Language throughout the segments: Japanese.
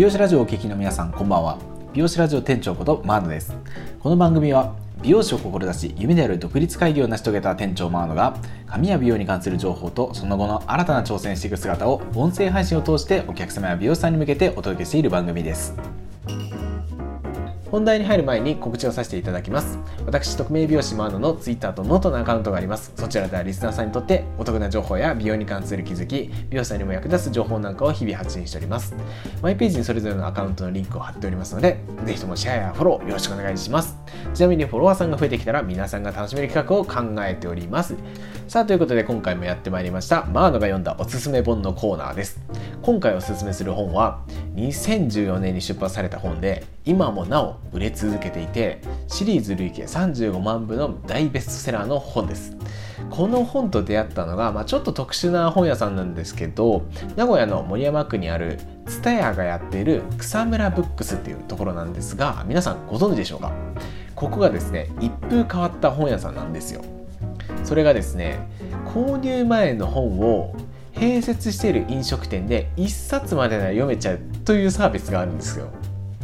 美容師ラジオをお聞きの皆さんこんばんは。美容師ラジオ店長ことマーノです。この番組は美容師を志し夢である独立開業を成し遂げた店長マーノが髪や美容に関する情報とその後の新たな挑戦していく姿を音声配信を通してお客様や美容師さんに向けてお届けしている番組です。本題に入る前に告知をさせていただきます。私匿名美容師マーノの Twitter とノートのアカウントがあります。そちらではリスナーさんにとってお得な情報や美容に関する気づき美容師さんにも役立つ情報なんかを日々発信しております。マイページにそれぞれのアカウントのリンクを貼っておりますので是非ともシェアやフォローよろしくお願いします。ちなみにフォロワーさんが増えてきたら皆さんが楽しめる企画を考えております。さあということで今回もやってまいりましたマーノが読んだおすすめ本のコーナーです。今回おすすめする本は2014年に出版された本で今もなお売れ続けていてシリーズ累計35万部の大ベストセラーの本です。この本と出会ったのが、まあ、ちょっと特殊な本屋さんなんですけど名古屋の森山区にある蔦屋がやっている草むらブックスっていうところなんですが皆さんご存知でしょうか？ここがですね一風変わった本屋さんなんですよ。それがですね購入前の本を併設している飲食店で1冊までなら読めちゃうというサービスがあるんですよ。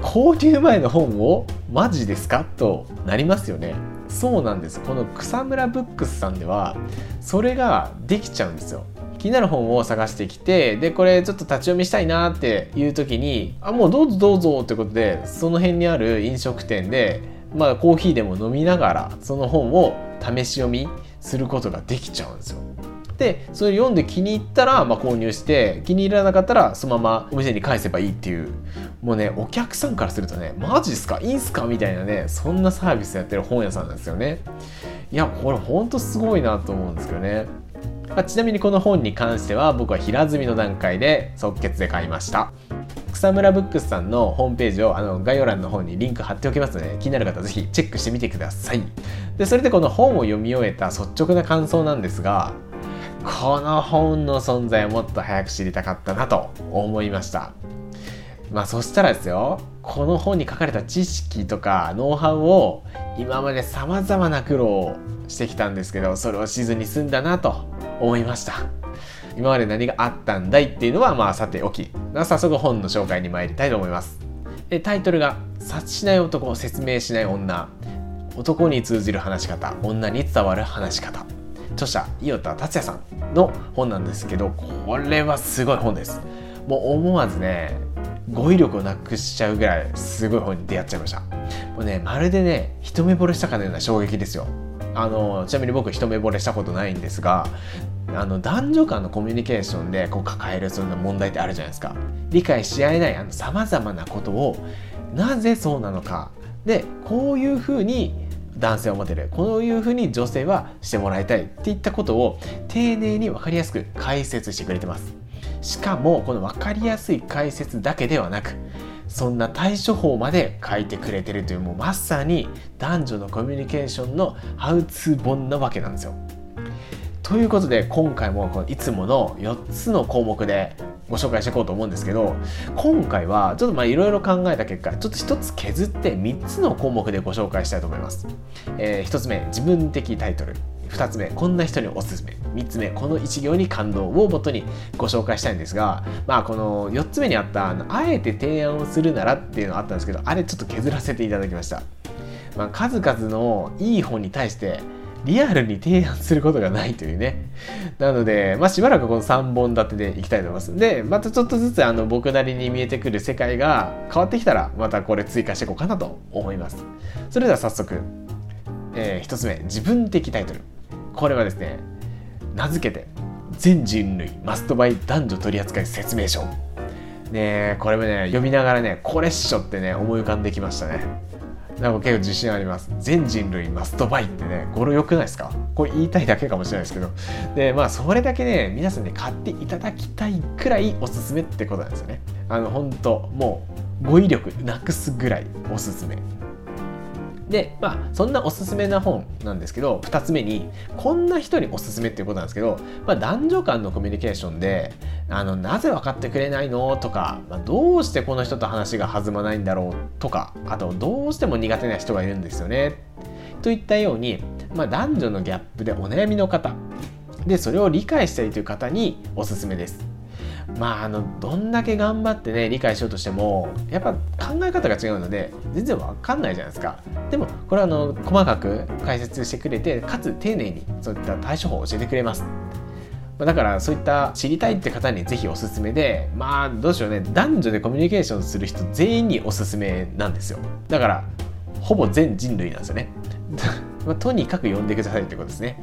購入前の本をマジですか？となりますよね。そうなんです。この草むらブックスさんではそれができちゃうんですよ。気になる本を探してきてでこれちょっと立ち読みしたいなっていう時にあもうどうぞどうぞってことでその辺にある飲食店でまあコーヒーでも飲みながらその本を試し読みすることができちゃうんですよ。でそれ読んで気に入ったら、まあ、購入して気に入らなかったらそのままお店に返せばいいっていうもうねお客さんからするとねマジっすか？いいんすか？みたいなねそんなサービスやってる本屋さんなんですよね。いやこれほんとすごいなと思うんですけどね。あ、ちなみにこの本に関しては僕は平積みの段階で即決で買いました。草むらブックスさんのホームページをあの概要欄の方にリンク貼っておきますので気になる方はぜひチェックしてみてください。でそれでこの本を読み終えた率直な感想なんですがこの本の存在をもっと早く知りたかったなと思いました。まあそしたらですよこの本に書かれた知識とかノウハウを今までさまざまな苦労をしてきたんですけどそれをしずに済んだなと思いました。今まで何があったんだいっていうのはまあさておき。早速本の紹介に参りたいと思います。でタイトルが「察しない男説明しない女。男に通じる話し方。女に伝わる話し方」著者伊予田達也さんの本なんですけどこれはすごい本です。もう思わずね語彙力をなくしちゃうぐらいすごい本に出会っちゃいました。もうねまるでね一目惚れしたかのような衝撃ですよ。あのちなみに僕一目惚れしたことないんですがあの男女間のコミュニケーションでこう抱えるそんな問題ってあるじゃないですか。理解し合えないさまざまなことをなぜそうなのか。でこういうふうに男性を持てる。こういうふうに女性はしてもらいたいっていったことを丁寧に分かりやすく解説してくれてます。しかもこの分かりやすい解説だけではなくそんな対処法まで書いてくれてるというもうまさに男女のコミュニケーションのハウツー本なわけなんですよ。ということで今回もこのいつもの4つの項目でご紹介していこうと思うんですけど今回はちょっとまあいろいろ考えた結果ちょっと1つ削って3つの項目でご紹介したいと思います、えー、1つ目自分的タイトル2つ目こんな人におすすめ3つ目この1行に感動をもとにご紹介したいんですがまあこの4つ目にあったあえて提案をするならっていうのがあったんですけどあれちょっと削らせていただきました、まあ、数々のいい本に対してリアルに提案することがないというね。なので、まあ、しばらくこの3本立てでいきたいと思います。で、またちょっとずつあの僕なりに見えてくる世界が変わってきたら、またこれ追加していこうかなと思います。それでは早速、えー、1つ目、自分的タイトル。これはですね、名付けて、全人類マストバイ男女取扱説明書。ねこれもね、読みながらね、これっしょってね、思い浮かんできましたね。なんか結構自信あります。全人類マストバイってね、語呂良くないですか？これ言いたいだけかもしれないですけど。で、まあそれだけね、皆さんね、買っていただきたいくらいおすすめってことなんですよね。あの、本当もう語彙力なくすぐらいおすすめ。で、まあ、そんなおすすめな本なんですけど、2つ目に、こんな人におすすめっていうことなんですけど、まあ、男女間のコミュニケーションで、あの、なぜ分かってくれないの？とか、まあ、どうしてこの人と話が弾まないんだろう？とか、あと、どうしても苦手な人がいるんですよね？といったように、まあ、男女のギャップでお悩みの方、で、それを理解したいという方におすすめです。まああのどんだけ頑張ってね理解しようとしてもやっぱ考え方が違うので全然わかんないじゃないですか。でもこれはあの細かく解説してくれてかつ丁寧にそういった対処法を教えてくれます。だからそういった知りたいって方にぜひおすすめでまあどうしようね。男女でコミュニケーションする人全員におすすめなんですよ。だからほぼ全人類なんですよね。とにかく読んでくださいってことですね。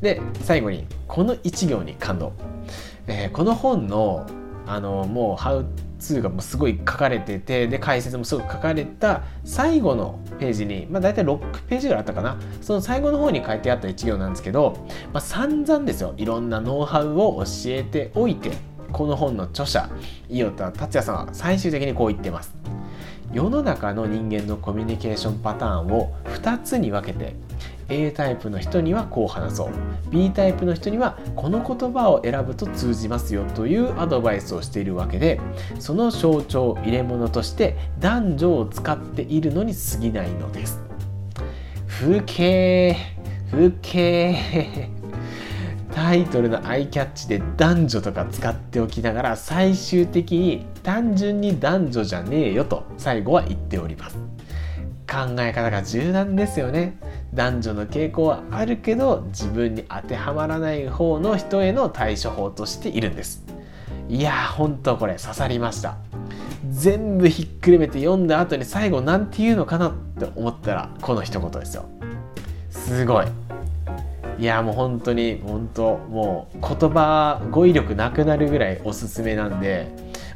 で最後にこの1行に感動、えー、この本のあのもう「ハウツーがもうすごい書かれててで解説もすごく書かれた最後のページに、まあ、大体6ページぐらいあったかな。その最後の方に書いてあった1行なんですけど、まあ、散々ですよ。いろんなノウハウを教えておいてこの本の著者伊予田達也さんは最終的にこう言ってます。世の中の人間のコミュニケーションパターンを2つに分けて A タイプの人にはこう話そう。B タイプの人にはこの言葉を選ぶと通じますよというアドバイスをしているわけでその象徴入れ物として男女を使っているのに過ぎないのです。風景風景タイトルのアイキャッチで男女とか使っておきながら最終的に単純に男女じゃねえよと最後は言っております。考え方が柔軟ですよね。男女の傾向はあるけど自分に当てはまらない方の人への対処法としているんです。いやーほんとこれ刺さりました。全部ひっくるめて読んだ後に最後何て言うのかなって思ったらこの一言ですよ。すごい。いやもう本当に本当もう言葉語彙力なくなるぐらいおすすめなんで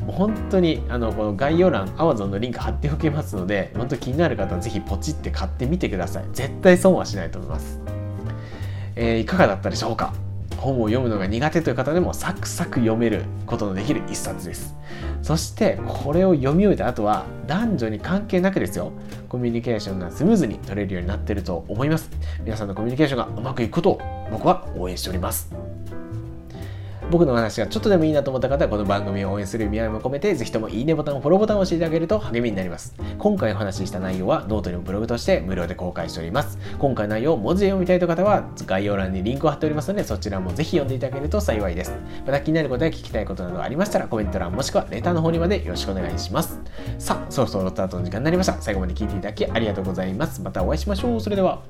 もう本当にあのこの概要欄 Amazon のリンク貼っておきますので本当気になる方は是非ポチって買ってみてください。絶対損はしないと思います、えー、いかがだったでしょうか？本を読むのが苦手という方でもサクサク読めることのできる一冊です。そしてこれを読み終えた後は男女に関係なくですよ。コミュニケーションがスムーズに取れるようになってると思います。皆さんのコミュニケーションがうまくいくことを僕は応援しております。僕の話がちょっとでもいいなと思った方はこの番組を応援する意味合いも込めてぜひともいいねボタンフォローボタンを押していただけると励みになります。今回お話しした内容はノートにもブログとして無料で公開しております。今回の内容を文字で読みたいという方は概要欄にリンクを貼っておりますのでそちらもぜひ読んでいただけると幸いです。また気になることや聞きたいことなどありましたらコメント欄もしくはレターの方にまでよろしくお願いしますさあそろそろスタートの時間になりました。最後まで聞いていただきありがとうございます。またお会いしましょう。それでは。